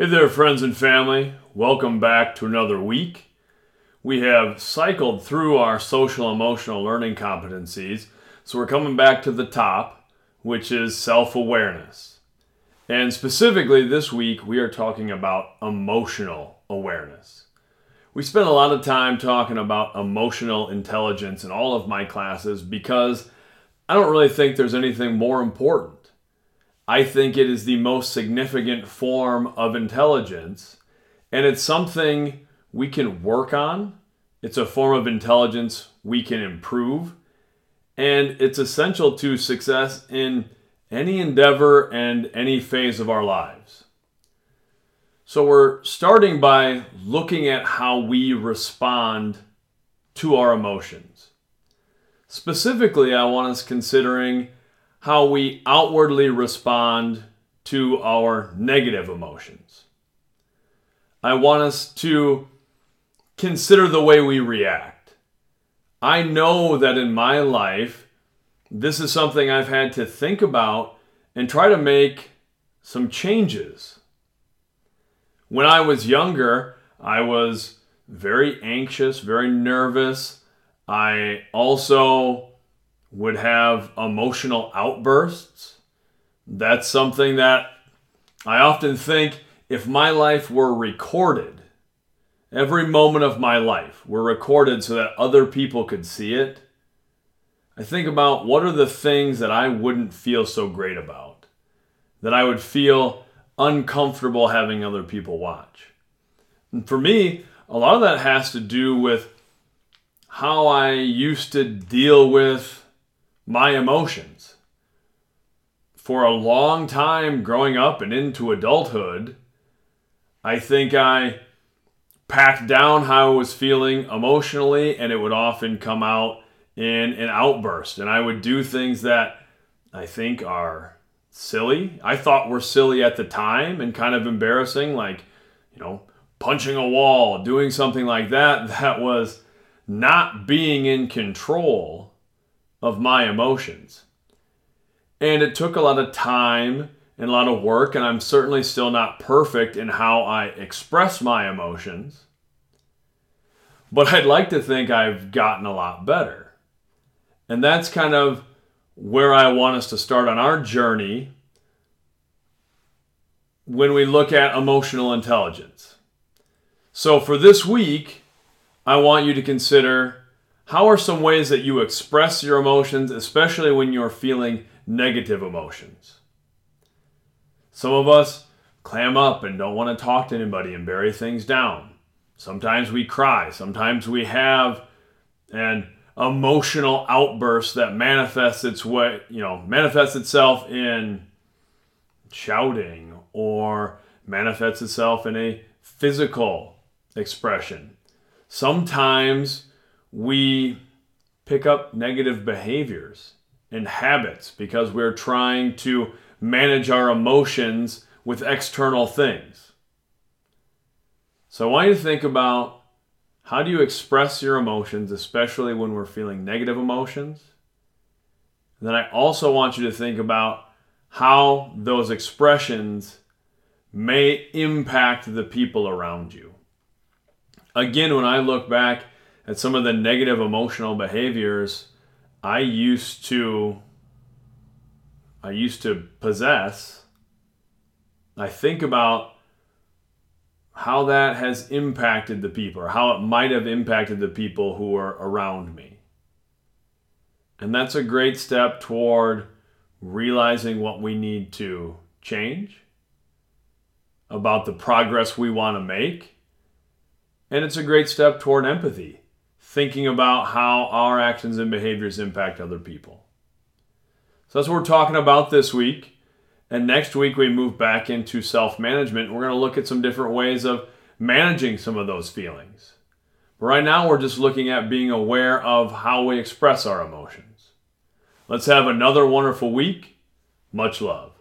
Hey there, friends and family. Welcome back to another week. We have cycled through our social emotional learning competencies, so we're coming back to the top, which is self awareness. And specifically this week, we are talking about emotional awareness. We spent a lot of time talking about emotional intelligence in all of my classes because I don't really think there's anything more important. I think it is the most significant form of intelligence, and it's something we can work on. It's a form of intelligence we can improve, and it's essential to success in any endeavor and any phase of our lives. So, we're starting by looking at how we respond to our emotions. Specifically, I want us considering how we outwardly respond to our negative emotions. I want us to consider the way we react. I know that in my life, this is something I've had to think about and try to make some changes. When I was younger, I was very anxious, very nervous. I also would have emotional outbursts. That's something that I often think if my life were recorded, every moment of my life were recorded so that other people could see it, I think about what are the things that I wouldn't feel so great about, that I would feel uncomfortable having other people watch. And for me, a lot of that has to do with how I used to deal with my emotions. For a long time growing up and into adulthood, I think I packed down how I was feeling emotionally, and it would often come out in an outburst. And I would do things that I think are silly. I thought were silly at the time and kind of embarrassing, like, you know, punching a wall, doing something like that, that was not being in control of my emotions. And it took a lot of time and a lot of work, and I'm certainly still not perfect in how I express my emotions. But I'd like to think I've gotten a lot better. And that's kind of where I want us to start on our journey when we look at emotional intelligence. So for this week, I want you to consider how are some ways that you express your emotions, especially when you're feeling negative emotions? Some of us clam up and don't want to talk to anybody and bury things down. Sometimes we cry. Sometimes we have an emotional outburst that manifests its way, you know, manifests itself in shouting or manifests itself in a physical expression. Sometimes we pick up negative behaviors and habits because we're trying to manage our emotions with external things. So I want you to think about how do you express your emotions, especially when we're feeling negative emotions? And then I also want you to think about how those expressions may impact the people around you. Again, when I look back at some of the negative emotional behaviors I used to I used to possess, I think about how that has impacted the people or how it might have impacted the people who are around me. And that's a great step toward realizing what we need to change, about the progress we want to make. And it's a great step toward empathy thinking about how our actions and behaviors impact other people. So that's what we're talking about this week. And next week, we move back into self management. We're going to look at some different ways of managing some of those feelings. But right now, we're just looking at being aware of how we express our emotions. Let's have another wonderful week. Much love.